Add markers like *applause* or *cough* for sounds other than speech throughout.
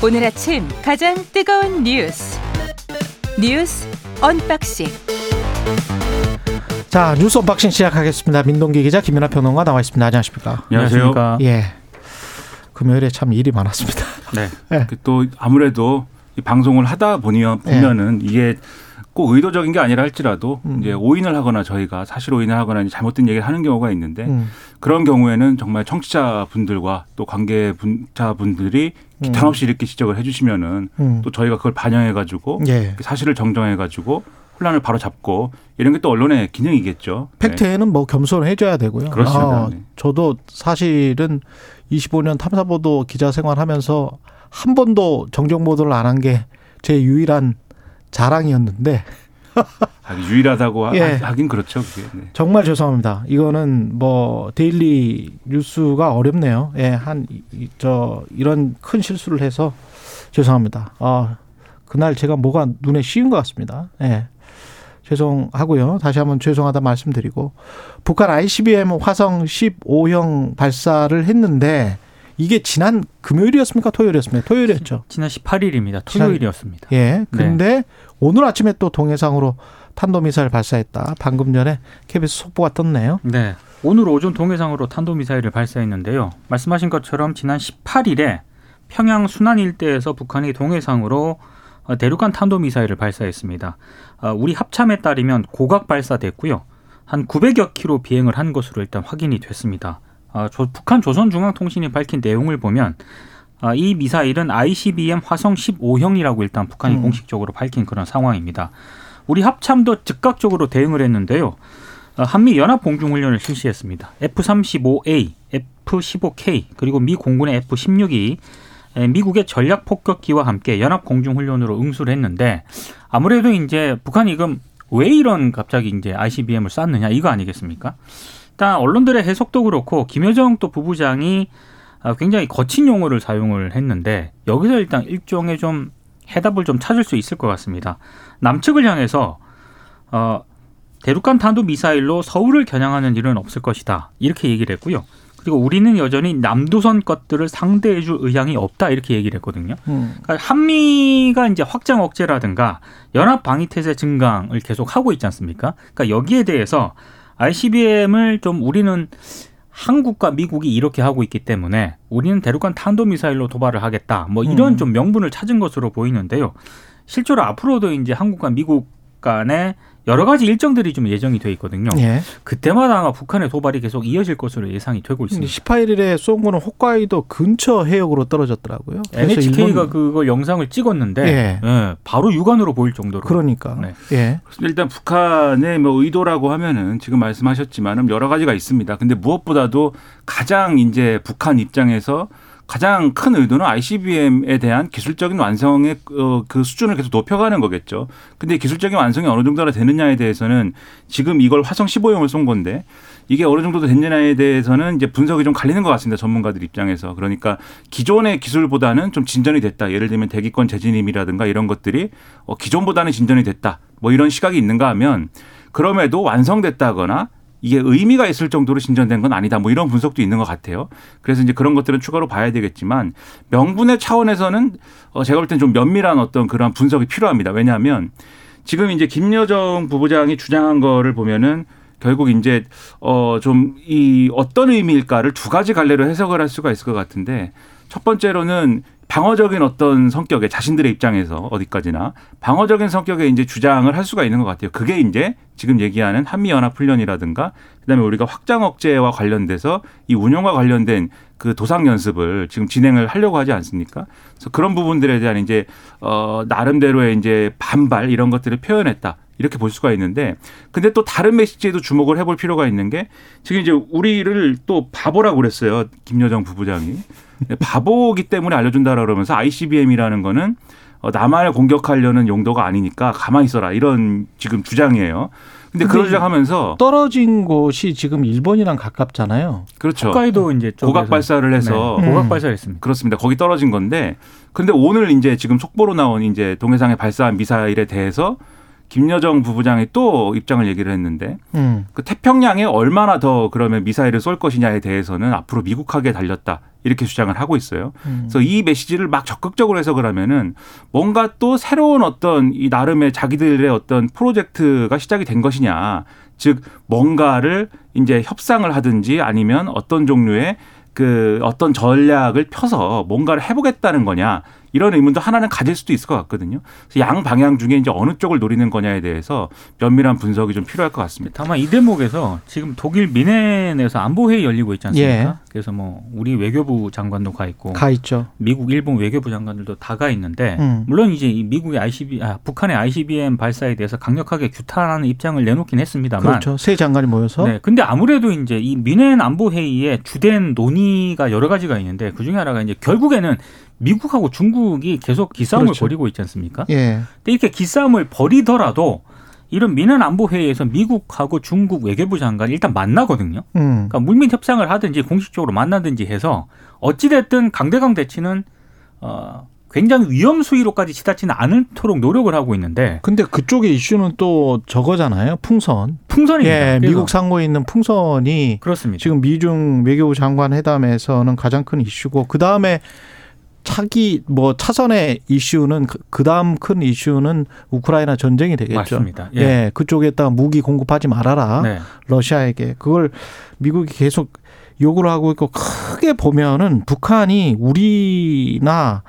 오늘 아침 가장 뜨거운 뉴스 뉴스 unboxing 자 뉴스 unboxing 시작하겠습니다. 민동기 기자 김민하 평론가 나와 있습니다. 안녕하십니까? 안녕하세요. 예. 금요일에 참 일이 많았습니다. 네. 네. *laughs* 또 아무래도 이 방송을 하다 보니 보면은 이게 꼭 의도적인 게 아니라 할지라도 음. 이제 오인을 하거나 저희가 사실 오인을 하거나 잘못된 얘기를 하는 경우가 있는데 음. 그런 경우에는 정말 청취자분들과 또 관계자분들이 음. 기탄 없이 이렇게 지적을 해주시면은 음. 또 저희가 그걸 반영해가지고 예. 사실을 정정해가지고 혼란을 바로 잡고 이런 게 또 언론의 기능이겠죠. 네. 팩트에는 뭐 겸손해줘야 되고요. 그렇습니다. 아, 네. 저도 사실은 25년 탐사보도 기자 생활하면서 한 번도 정정 보도를 안 한 게 제 유일한 자랑이었는데 하기 *laughs* 유일하다고 하- 예. 하긴 그렇죠. 네. 정말 죄송합니다. 이거는 뭐 daily 뉴스가 어렵네요. 예, 한 저 이런 큰 실수를 해서 죄송합니다. 아 그날 제가 뭐가 눈에 씌인 것 같습니다. 예. 죄송하고요. 다시 한번 죄송하다 말씀드리고 북한 ICBM 화성 15형 발사를 했는데 이게 지난 금요일이었습니까? 토요일이었습니까? 토요일이었죠. 지난 18일입니다. 토요일이었습니다. 예. 근데 오늘 아침에 또 동해상으로 탄도미사일 발사했다. 방금 전에 KBS 속보가 떴네요. 네. 오늘 오전 동해상으로 탄도미사일을 발사했는데요. 말씀하신 것처럼 지난 18일에 평양 순안 일대에서 북한이 동해상으로 어, 대륙간 탄도미사일을 발사했습니다. 어, 우리 합참에 따르면 고각 발사됐고요. 한 900여 킬로 비행을 한 것으로 일단 확인이 됐습니다. 어, 조- 북한 조선중앙통신이 밝힌 내용을 보면 아, 이 미사일은 ICBM 화성 15형이라고 일단 북한이 음. 공식적으로 밝힌 그런 상황입니다. 우리 합참도 즉각적으로 대응을 했는데요. 어, 한미 연합 공중 훈련을 실시했습니다. F-35A, F-15K 그리고 미 공군의 F-16이 에, 미국의 전략 폭격기와 함께 연합 공중 훈련으로 응수를 했는데 아무래도 이제 북한이 그럼 왜 이런 갑자기 이제 ICBM을 쐈느냐 이거 아니겠습니까? 일단 언론들의 해석도 그렇고 김여정 또 부부장이 아, 굉장히 거친 용어를 사용을 했는데 여기서 일단 일종의 좀 해답을 좀 찾을 수 있을 것 같습니다. 남측을 향해서 어, 대륙간 탄도 미사일로 서울을 겨냥하는 일은 없을 것이다 이렇게 얘기를 했고요. 그리고 우리는 여전히 남도선 것들을 상대해줄 의향이 없다 이렇게 얘기를 했거든요. 음. 그러니까 한미가 이제 확장 억제라든가 연합 방위 태세 증강을 계속 하고 있지 않습니까? 그러니까 여기에 대해서 ICBM을 좀 우리는 한국과 미국이 이렇게 하고 있기 때문에 우리는 대륙간 탄도 미사일로 도발을 하겠다. 뭐 이런 음. 좀 명분을 찾은 것으로 보이는데요. 실제로 앞으로도 이제 한국과 미국 간에 여러 가지 일정들이 좀 예정이 돼 있거든요. 예. 그때마다 아마 북한의 도발이 계속 이어질 것으로 예상이 되고 있습니다. 18일에 쏜 거는 홋카이도 근처 해역으로 떨어졌더라고요. NHK가 일본- 그걸 영상을 찍었는데 예. 예, 바로 육안으로 보일 정도로 그러니까 네. 예. 일단 북한의 뭐 의도라고 하면은 지금 말씀하셨지만은 여러 가지가 있습니다. 근데 무엇보다도 가장 이제 북한 입장에서 가장 큰 의도는 ICBM에 대한 기술적인 완성의 어, 그 수준을 계속 높여가는 거겠죠. 근데 기술적인 완성이 어느 정도나 되느냐에 대해서는 지금 이걸 화성 15형을 쏜 건데 이게 어느 정도 됐느냐에 대해서는 이제 분석이 좀 갈리는 것 같습니다. 전문가들 입장에서. 그러니까 기존의 기술보다는 좀 진전이 됐다. 예를 들면 대기권 재진입이라든가 이런 것들이 어, 기존보다는 진전이 됐다. 뭐 이런 시각이 있는가 하면 그럼에도 완성됐다거나 이게 의미가 있을 정도로 진전된 건 아니다. 뭐 이런 분석도 있는 것 같아요. 그래서 이제 그런 것들은 추가로 봐야 되겠지만 명분의 차원에서는 어, 제가 볼 땐 좀 면밀한 어떤 그런 분석이 필요합니다. 왜냐하면 지금 이제 김여정 부부장이 주장한 거를 보면은 결국 이제 어 좀 이 어떤 의미일까를 두 가지 갈래로 해석을 할 수가 있을 것 같은데 첫 번째로는 방어적인 어떤 성격의 자신들의 입장에서 어디까지나 방어적인 성격의 이제 주장을 할 수가 있는 것 같아요. 그게 이제 지금 얘기하는 한미 연합 훈련이라든가 그다음에 우리가 확장 억제와 관련돼서 이 운영과 관련된 그 도상 연습을 지금 진행을 하려고 하지 않습니까? 그래서 그런 부분들에 대한 이제 어 나름대로의 이제 반발 이런 것들을 표현했다. 이렇게 볼 수가 있는데 근데 또 다른 메시지에도 주목을 해볼 필요가 있는 게 지금 이제 우리를 또 바보라고 그랬어요 김여정 부부장이 바보기 때문에 알려준다라 그러면서 ICBM이라는 거는 어, 남한을 공격하려는 용도가 아니니까 가만히 있어라 이런 지금 주장이에요. 근데 그런 근데 주장하면서 떨어진 곳이 지금 일본이랑 가깝잖아요. 그렇죠 홋카이도 이제 쪽에서 고각 발사를 해서 네, 음. 고각 발사했습니다. 그렇습니다. 거기 떨어진 건데 근데 오늘 이제 지금 속보로 나온 이제 동해상에 발사한 미사일에 대해서 김여정 부부장이 또 입장을 얘기를 했는데 음. 그 태평양에 얼마나 더 그러면 미사일을 쏠 것이냐에 대해서는 앞으로 미국하게 달렸다 이렇게 주장을 하고 있어요. 음. 그래서 이 메시지를 막 적극적으로 해석을 하면은 뭔가 또 새로운 어떤 이 나름의 자기들의 어떤 프로젝트가 시작이 된 것이냐. 즉 뭔가를 이제 협상을 하든지 아니면 어떤 종류의 그 어떤 전략을 펴서 뭔가를 해보겠다는 거냐 이런 의문도 하나는 가질 수도 있을 것 같거든요. 그래서 양 방향 중에 이제 어느 쪽을 노리는 거냐에 대해서 면밀한 분석이 좀 필요할 것 같습니다. 다만 이 대목에서 지금 독일 미넨에서 안보회의 열리고 있지 않습니까? 예. 그래서 뭐 우리 외교부 장관도 가 있고 가 있죠. 미국, 일본 외교부 장관들도 다 가 있는데 음. 물론 이제 이 미국의 ICB, 아, 북한의 ICBM 발사에 대해서 강력하게 규탄하는 입장을 내놓긴 했습니다만 그렇죠. 세 장관이 모여서 네. 근데 아무래도 이제 이 미넨 안보 회의에 주된 논의가 여러 가지가 있는데 그 중에 하나가 이제 결국에는 미국하고 중국이 계속 기싸움을 그렇죠. 벌이고 있지 않습니까? 예. 근데 이렇게 기싸움을 벌이더라도 이런 미넨 안보 회의에서 미국하고 중국 외교부 장관이 일단 만나거든요. 음. 그러니까 물밑 협상을 하든지 공식적으로 만나든지 해서 어찌 됐든 강대강 대치는 어 굉장히 위험 수위로까지 치닫지는 않도록 노력을 하고 있는데 근데 그쪽의 이슈는 또 저거잖아요. 풍선. 풍선입니다. 예, 미국 상고에 있는 풍선이 그렇습니다. 지금 미중 외교부 장관 회담에서는 가장 큰 이슈고 그 다음에 차기 뭐 차선의 이슈는 그 다음 큰 이슈는 우크라이나 전쟁이 되겠죠. 맞습니다. 예. 예. 그쪽에다가 무기 공급하지 말아라. 네. 러시아에게 그걸 미국이 계속 요구를 하고 있고 크게 보면은 북한이 우리나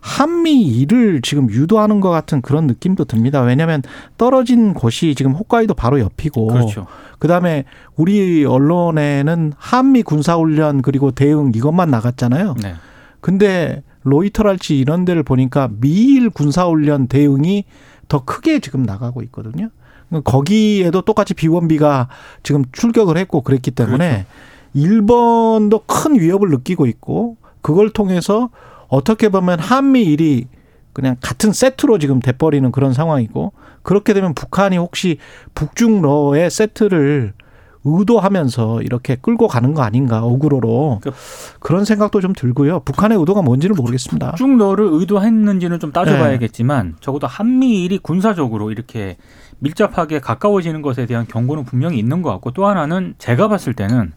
한미일을 지금 유도하는 것 같은 그런 느낌도 듭니다. 왜냐하면 떨어진 곳이 지금 홈카이도 바로 옆이고 그렇죠. 그다음에 우리 언론에는 한미 군사훈련 그리고 대응 이것만 나갔잖아요. 네. 근데 로이터랄지 이런 데를 보니까 미일 군사훈련 대응이 더 크게 지금 나가고 있거든요. 거기에도 똑같이 비원비가 지금 출격을 했고 그랬기 때문에 일본도 큰 위협을 느끼고 있고 그걸 통해서 어떻게 보면 한미일이 그냥 같은 세트로 지금 돼버리는 그런 상황이고 그렇게 되면 북한이 혹시 북중러의 세트를 의도하면서 이렇게 끌고 가는 거 아닌가 어그로로 그- 그런 생각도 좀 들고요. 북한의 의도가 뭔지는 모르겠습니다. 북중러를 의도했는지는 좀 네. 따져봐야겠지만 적어도 한미일이 군사적으로 이렇게 밀접하게 가까워지는 것에 대한 경고는 분명히 있는 것 같고 또 하나는 제가 봤을 때는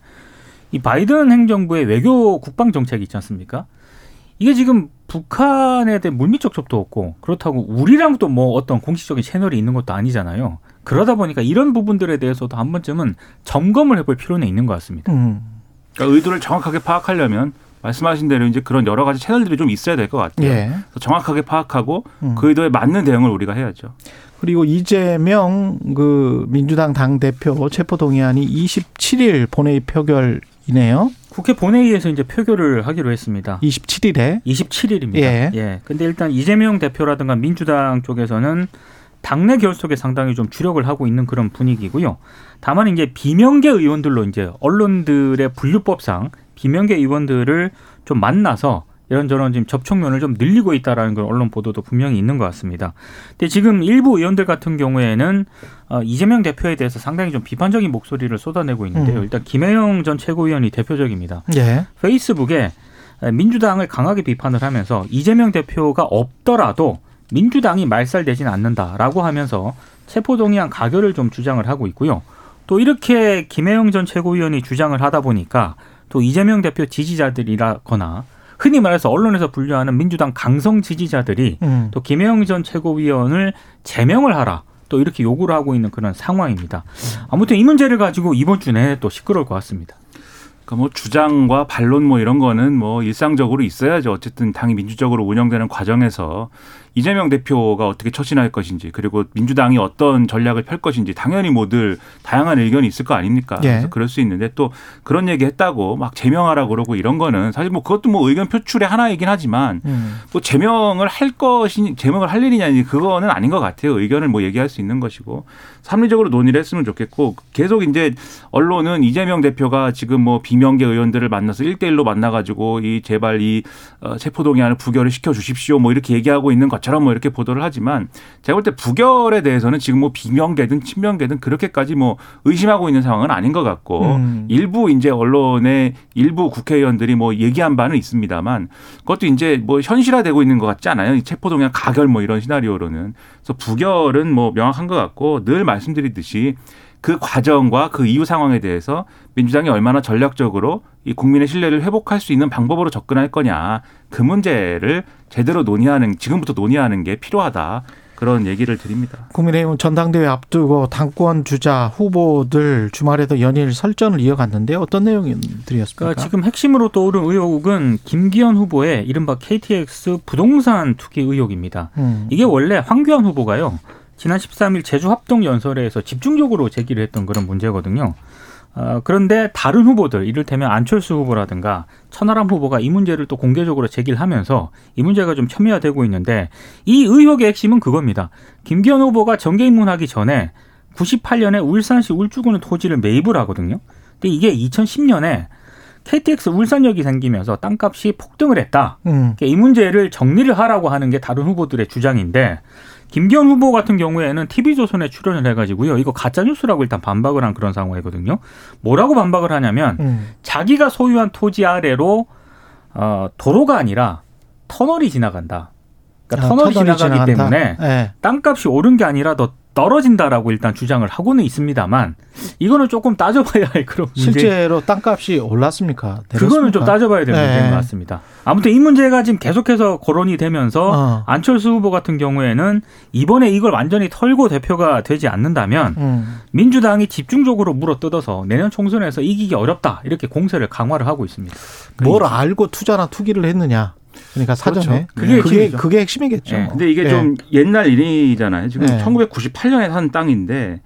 이 바이든 행정부의 외교 국방 정책이 있지 않습니까? 이게 지금 북한에 대한 물밑 접촉도 없고 그렇다고 우리랑 또 뭐 어떤 공식적인 채널이 있는 것도 아니잖아요. 그러다 보니까 이런 부분들에 대해서도 한 번쯤은 점검을 해볼 필요는 있는 것 같습니다. 음. 그러니까 의도를 정확하게 파악하려면 말씀하신 대로 이제 그런 여러 가지 채널들이 좀 있어야 될 것 같아요. 예. 그래서 정확하게 파악하고 음. 그 의도에 맞는 대응을 우리가 해야죠. 그리고 이재명 그 민주당 당 대표 체포 동의안이 27일 본회의 표결이네요. 국회 본회의에서 이제 표결을 하기로 했습니다. 27일에 27일입니다. 예. 예. 근데 일단 이재명 대표라든가 민주당 쪽에서는 당내 결속에 상당히 좀 주력을 하고 있는 그런 분위기고요. 다만 이제 비명계 의원들로 이제 언론들의 분류법상 비명계 의원들을 좀 만나서 이런저런 지금 접촉면을 좀 늘리고 있다라는 그런 언론 보도도 분명히 있는 것 같습니다. 근데 지금 일부 의원들 같은 경우에는 어, 이재명 대표에 대해서 상당히 좀 비판적인 목소리를 쏟아내고 있는데요. 음. 일단 김혜영 전 최고위원이 대표적입니다. 예. 페이스북에 민주당을 강하게 비판을 하면서 이재명 대표가 없더라도 민주당이 말살되지는 않는다라고 하면서 체포동의안 가결을 좀 주장을 하고 있고요. 또 이렇게 김혜영 전 최고위원이 주장을 하다 보니까 또 이재명 대표 지지자들이라거나 흔히 말해서 언론에서 분류하는 민주당 강성 지지자들이 음. 또 김혜영 전 최고위원을 제명을 하라. 또 이렇게 요구를 하고 있는 그런 상황입니다. 아무튼 이 문제를 가지고 이번 주 내내 또 시끄러울 것 같습니다. 그러니까 뭐 주장과 반론 뭐 이런 거는 뭐 일상적으로 있어야죠. 어쨌든 당이 민주적으로 운영되는 과정에서 이재명 대표가 어떻게 처신할 것인지 그리고 민주당이 어떤 전략을 펼 것인지 당연히 뭐들 다양한 의견이 있을 거 아닙니까? 예. 그래서 그럴 수 있는데 또 그런 얘기 했다고 막 제명하라고 그러고 이런 거는 사실 뭐 그것도 뭐 의견 표출의 하나이긴 하지만 음. 뭐 제명을 할 것이 제명을 할 일이냐 그거는 아닌 것 같아요. 의견을 뭐 얘기할 수 있는 것이고 합리적으로 논의를 했으면 좋겠고 계속 이제 언론은 이재명 대표가 지금 뭐 비명계 의원들을 만나서 일대일로 만나 가지고 이 제발 이 어, 체포동의안을 부결을 시켜 주십시오 뭐 이렇게 얘기하고 있는 것 것처럼 뭐 이렇게 보도를 하지만 제가 볼 때 부결에 대해서는 지금 뭐 비명계든 친명계든 그렇게까지 뭐 의심하고 있는 상황은 아닌 것 같고 음. 일부 이제 언론의 일부 국회의원들이 뭐 얘기한 바는 있습니다만 그것도 이제 뭐 현실화되고 있는 것 같지 않아요? 이 체포동의안 가결 뭐 이런 시나리오로는 그래서 부결은 뭐 명확한 것 같고 늘 말씀드리듯이 그 과정과 그 이후 상황에 대해서 민주당이 얼마나 전략적으로 이 국민의 신뢰를 회복할 수 있는 방법으로 접근할 거냐 그 문제를 제대로 논의하는 지금부터 논의하는 게 필요하다 그런 얘기를 드립니다. 국민의힘은 전당대회 앞두고 당권 주자 후보들 주말에도 연일 설전을 이어갔는데 어떤 내용들이었습니까? 그러니까 지금 핵심으로 떠오른 의혹은 김기현 후보의 이른바 KTX 부동산 투기 의혹입니다. 음. 이게 원래 황교안 후보가요. 지난 13일 제주 합동 연설회에서 집중적으로 제기를 했던 그런 문제거든요. 어, 그런데 다른 후보들, 이를테면 안철수 후보라든가 천하람 후보가 이 문제를 또 공개적으로 제기를 하면서 이 문제가 좀 첨예화되고 있는데 이 의혹의 핵심은 그겁니다. 김기현 후보가 정계 입문하기 전에 98년에 울산시 울주군의 토지를 매입을 하거든요. 근데 이게 2010년에 KTX 울산역이 생기면서 땅값이 폭등을 했다. 음. 이 문제를 정리를 하라고 하는 게 다른 후보들의 주장인데 김기현 후보 같은 경우에는 TV조선에 출연을 해가지고요. 이거 가짜뉴스라고 일단 반박을 한 그런 상황이거든요. 뭐라고 반박을 하냐면 음. 자기가 소유한 토지 아래로 어, 도로가 아니라 터널이 지나간다. 그러니까 아, 터널이, 터널이 지나가기 지나간다? 때문에 예. 땅값이 오른 게 아니라 더 떨어진다라고 일단 주장을 하고는 있습니다만 이거는 조금 따져봐야 할 그런 문제. 실제로 땅값이 올랐습니까? 그거는 좀 내렸습니까? 따져봐야 될 네. 문제인 것 같습니다. 아무튼 이 문제가 지금 계속해서 거론이 되면서 어. 안철수 후보 같은 경우에는 이번에 이걸 완전히 털고 대표가 되지 않는다면 음. 민주당이 집중적으로 물어뜯어서 내년 총선에서 이기기 어렵다 이렇게 공세를 강화를 하고 있습니다. 뭘 알고 투자나 투기를 했느냐? 그러니까 사전에 그렇죠. 그게 그게. 그게 핵심이겠죠. 네. 근데 이게 예. 좀 옛날 일이잖아요. 지금 네. 1998년에 산 땅인데,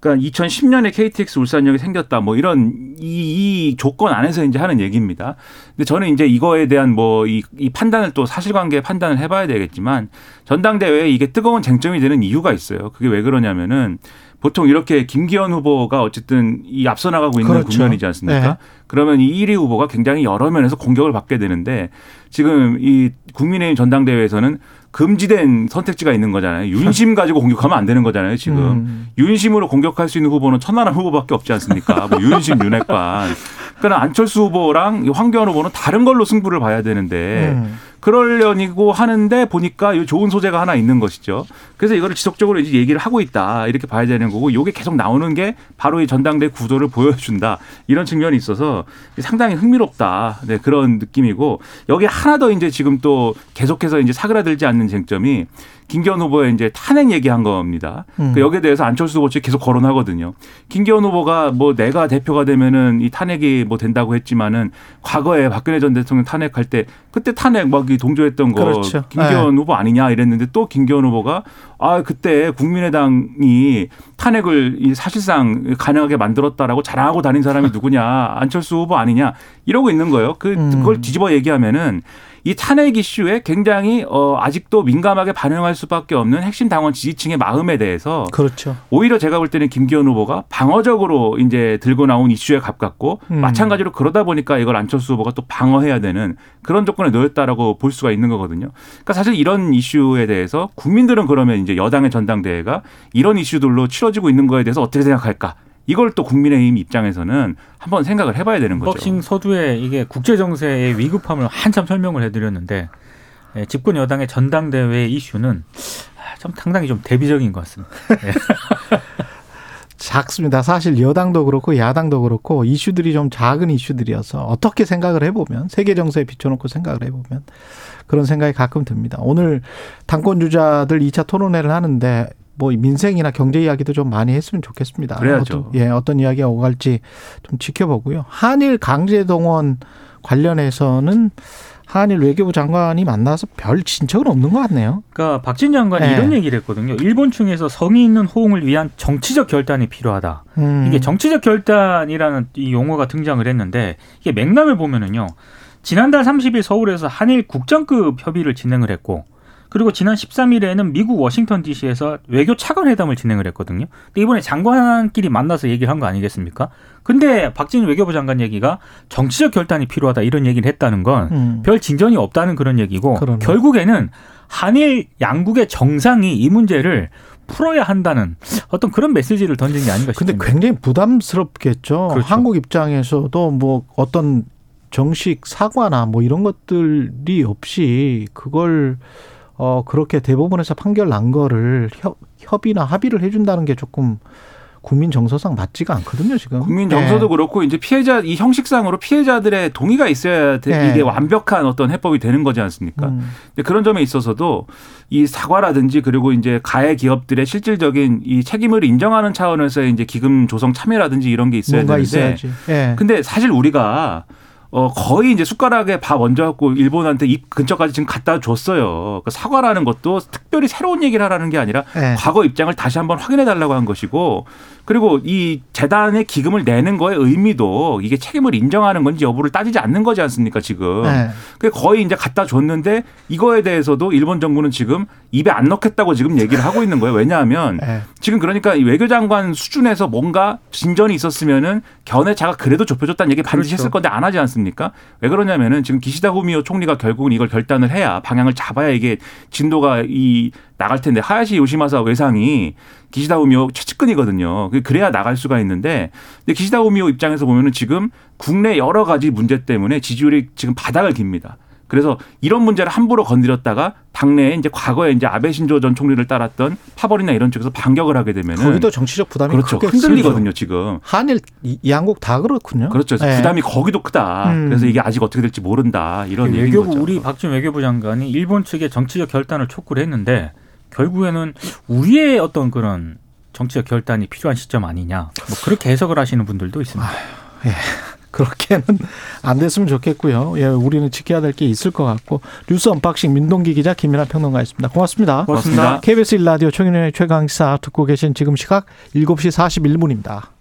그러니까 2010년에 KTX 울산역이 생겼다. 뭐 이런 이, 이 조건 안에서 이제 하는 얘기입니다. 근데 저는 이제 이거에 대한 뭐이 이 판단을 또 사실관계 판단을 해봐야 되겠지만 전당대회에 이게 뜨거운 쟁점이 되는 이유가 있어요. 그게 왜 그러냐면은 보통 이렇게 김기현 후보가 어쨌든 이 앞서 나가고 있는 그렇죠. 국면이지 않습니까? 네. 그러면 이 1위 후보가 굉장히 여러 면에서 공격을 받게 되는데 지금 이 국민의힘 전당대회에서는 금지된 선택지가 있는 거잖아요. 윤심 가지고 공격하면 안 되는 거잖아요. 지금 음. 윤심으로 공격할 수 있는 후보는 천하람 후보밖에 없지 않습니까? 뭐 윤심, *laughs* 윤핵관. 그러니까 안철수 후보랑 이 황교안 후보는 다른 걸로 승부를 봐야 되는데 음. 그러려니고 하는데 보니까 이 좋은 소재가 하나 있는 것이죠. 그래서 이거를 지속적으로 이제 얘기를 하고 있다 이렇게 봐야 되는 거고 이게 계속 나오는 게 바로 이 전당대 구도를 *laughs* 보여준다 이런 측면이 있어서 상당히 흥미롭다 네, 그런 느낌이고 여기 하나 더 이제 지금 또 계속해서 이제 사그라들지 않는 쟁점이 김기현 후보의 이제 탄핵 얘기한 겁니다. 음. 그 여기에 대해서 안철수 후보 측 계속 거론하거든요. 김기현 후보가 뭐 내가 대표가 되면은 이 탄핵이 뭐 된다고 했지만은 과거에 박근혜 전 대통령 탄핵할 때 그때 탄핵 막이 동조했던 거 그렇죠. 김기현 후보 아니냐 이랬는데 또 김기현 후보가 아 그때 국민의당이 탄핵을 이 사실상 가능하게 만들었다라고 자랑하고 다닌 사람이 *laughs* 누구냐 안철수 후보 아니냐 이러고 있는 거예요. 그 음. 그걸 뒤집어 얘기하면은 이 탄핵 이슈에 굉장히 어 아직도 민감하게 반응할 수밖에 없는 핵심 당원 지지층의 마음에 대해서 그렇죠. 오히려 제가 볼 때는 김기현 후보가 방어적으로 이제 들고 나온 이슈에 가깝고 음. 마찬가지로 그러다 보니까 이걸 안철수 후보가 또 방어해야 되는 그런 조건에 놓였다라고 볼 수가 있는 거거든요. 그러니까 사실 이런 이슈에 대해서 국민들은 그러면 이제 여당의 전당대회가 이런 이슈들로 치러지고 있는 거에 대해서 어떻게 생각할까? 이걸 또 국민의힘 입장에서는 한번 생각을 해봐야 되는 거죠. 박싱 서두에 이게 국제 정세의 위급함을 한참 설명을 해드렸는데 예, 집권 여당의 전당대회 이슈는 아, 좀 상당히 좀 대비적인 것 같습니다. 예. *laughs* 작습니다. 사실 여당도 그렇고 야당도 그렇고 이슈들이 좀 작은 이슈들이어서 어떻게 생각을 해보면 세계 정세에 비춰놓고 생각을 해보면 그런 생각이 가끔 듭니다. 오늘 당권 주자들 2차 토론회를 하는데 뭐 민생이나 경제 이야기도 좀 많이 했으면 좋겠습니다. 그래야죠. 어떤, 예, 어떤 이야기가 오갈지 좀 지켜보고요. 한일 강제 동원 관련해서는 한일 외교부 장관이 만나서 별 진척은 없는 것 같네요. 그러니까 박진 장관이 네. 이런 얘기를 했거든요. 일본 측에서 성의 있는 호응을 위한 정치적 결단이 필요하다. 음. 이게 정치적 결단이라는 이 용어가 등장을 했는데 이게 맥락을 보면은요. 지난달 30일 서울에서 한일 국장급 협의를 진행을 했고 그리고 지난 13일에는 미국 워싱턴 DC에서 외교 차관 회담을 진행을 했거든요. 근데 이번에 장관끼리 만나서 얘기를 한 거 아니겠습니까? 근데 박진 외교부 장관 얘기가 정치적 결단이 필요하다 이런 얘기를 했다는 건 음. 별 진전이 없다는 그런 얘기고 그러네. 결국에는 한일 양국의 정상이 이 문제를 풀어야 한다는 어떤 그런 메시지를 던진 게 아닌가 근데 싶습니다. 굉장히 부담스럽겠죠. 그렇죠. 한국 입장에서도 뭐 어떤 정식 사과나 뭐 이런 것들이 없이 그걸 어 그렇게 대법원에서 판결 난 거를 협, 협의나 합의를 해준다는 게 조금 국민 정서상 맞지가 않거든요 지금. 국민 정서도 예. 그렇고 이제 피해자 이 형식상으로 피해자들의 동의가 있어야 돼, 네. 이게 완벽한 어떤 해법이 되는 거지 않습니까? 음. 근데 그런 점에 있어서도 이 사과라든지 그리고 이제 가해 기업들의 실질적인 이 책임을 인정하는 차원에서의 이제 기금 조성 참여라든지 이런 게 있어야 되는데 있어야지. 예. 근데 사실 우리가 어 거의 이제 숟가락에 밥 얹어갖고 일본한테 입 근처까지 지금 갖다 줬어요. 그 사과라는 것도 특별히 새로운 얘기를 하라는 게 아니라 예. 과거 입장을 다시 한번 확인해 달라고 한 것이고 그리고 이 재단에 기금을 내는 거의 의미도 이게 책임을 인정하는 건지 여부를 따지지 않는 거지 않습니까 지금. 예. 그 거의 이제 갖다 줬는데 이거에 대해서도 일본 정부는 지금 입에 안 넣겠다고 지금 얘기를 하고 있는 거예요. 왜냐하면 예. 지금 그러니까 이 외교장관 수준에서 뭔가 진전이 있었으면은 견해차가 그래도 좁혀줬다는 얘기 반드시 그렇죠. 했을 건데 안 하지 않습니까? 왜 그러냐면은 지금 기시다 후미오 총리가 결국은 이걸 결단을 해야 방향을 잡아야 이게 진도가 이 나갈 텐데 하야시 요시마사 외상이 기시다 후미오 최측근이거든요. 그- 그래야 나갈 수가 있는데 근데 기시다 후미오 입장에서 보면은 지금 국내 여러 가지 문제 때문에 지지율이 지금 바닥을 깁니다. 그래서 이런 문제를 함부로 건드렸다가 당내에 이제 과거에 이제 아베 신조 전 총리를 따랐던 파벌이나 이런 쪽에서 반격을 하게 되면은 거기도 정치적 부담이 그렇죠. 크게 흔들리거든요. 지금. 한일 이- 양국 다 그렇군요. 그렇죠. 예. 부담이 거기도 크다. 음. 그래서 이게 아직 어떻게 될지 모른다. 이런 얘기인 외교부 거죠. 우리 박진 외교부 장관이 일본 측의 정치적 결단을 촉구를 했는데 결국에는 우리의 어떤 그런 정치적 결단이 필요한 시점 아니냐. 뭐 그렇게 해석을 하시는 분들도 있습니다. 그렇게는 *laughs* 안 됐으면 좋겠고요. 예, 우리는 지켜야 될 게 있을 것 같고 뉴스 unboxing 민동기 기자 김민하 평론가였습니다. 고맙습니다. 고맙습니다. KBS 일라디오 최경영의 최강시사 듣고 계신 지금 시각 7시 41분입니다.